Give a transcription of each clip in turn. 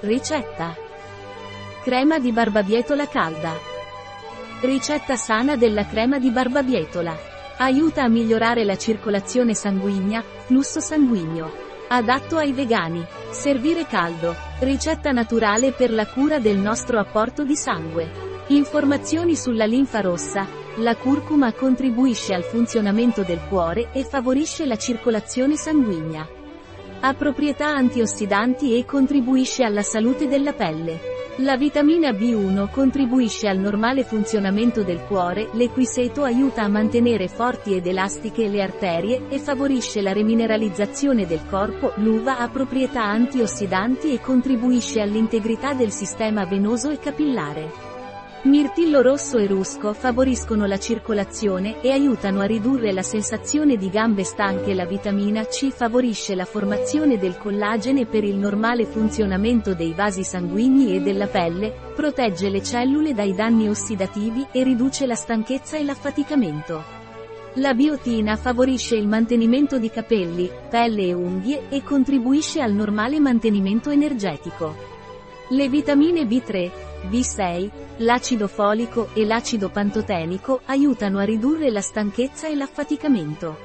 Ricetta. Crema di barbabietola calda. Ricetta sana della crema di barbabietola. Aiuta a migliorare la circolazione sanguigna, flusso sanguigno. Adatto ai vegani. Servire caldo. Ricetta naturale per la cura del nostro apporto di sangue. Informazioni sulla linfa rossa. La curcuma contribuisce al funzionamento del cuore e favorisce la circolazione sanguigna. Ha proprietà antiossidanti e contribuisce alla salute della pelle. La vitamina B1 contribuisce al normale funzionamento del cuore, l'equiseto aiuta a mantenere forti ed elastiche le arterie, e favorisce la remineralizzazione del corpo, l'uva ha proprietà antiossidanti e contribuisce all'integrità del sistema venoso e capillare. Mirtillo rosso e rusco favoriscono la circolazione e aiutano a ridurre la sensazione di gambe stanche. La vitamina C favorisce la formazione del collagene per il normale funzionamento dei vasi sanguigni e della pelle, protegge le cellule dai danni ossidativi e riduce la stanchezza e l'affaticamento. La biotina favorisce il mantenimento di capelli, pelle e unghie e contribuisce al normale mantenimento energetico. Le vitamine B3, B6, l'acido folico e l'acido pantotenico aiutano a ridurre la stanchezza e l'affaticamento.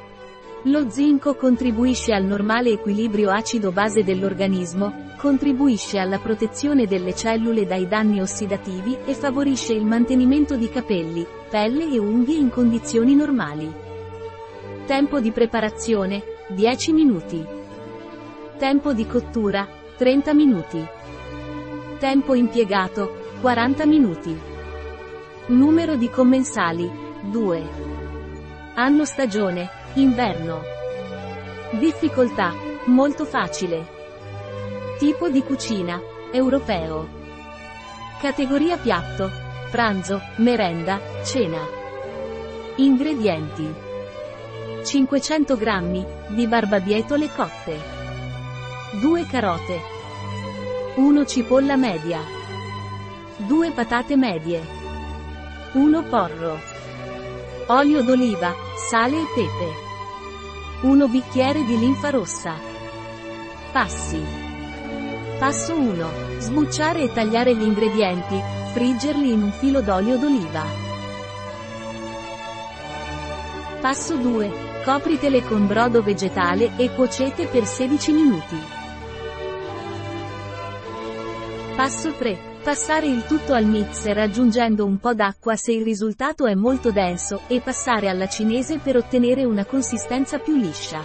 Lo zinco contribuisce al normale equilibrio acido-base dell'organismo, contribuisce alla protezione delle cellule dai danni ossidativi e favorisce il mantenimento di capelli, pelle e unghie in condizioni normali. Tempo di preparazione, 10 minuti. Tempo di cottura, 30 minuti. Tempo impiegato, 40 minuti. Numero di commensali, 2. Anno stagione, inverno. Difficoltà, molto facile. Tipo di cucina, europeo. Categoria piatto, pranzo, merenda, cena. Ingredienti. 500 g di barbabietole cotte. 2 carote. 1 cipolla media. 2 patate medie. 1 porro. Olio d'oliva, sale e pepe. 1 bicchiere di linfa rossa. Passi. Passo 1. Sbucciare e tagliare gli ingredienti, friggerli in un filo d'olio d'oliva. Passo 2. Copritele con brodo vegetale e cuocete per 16 minuti. Passo 3. Passare il tutto al mixer aggiungendo un po' d'acqua se il risultato è molto denso, e passare alla cinese per ottenere una consistenza più liscia.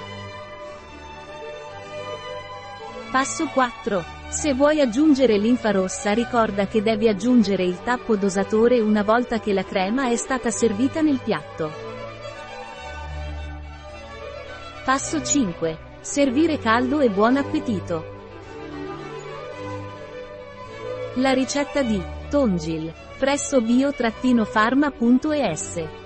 Passo 4. Se vuoi aggiungere linfa rossa ricorda che devi aggiungere il tappo dosatore una volta che la crema è stata servita nel piatto. Passo 5. Servire caldo e buon appetito. La ricetta di Tongil presso bio-pharma.es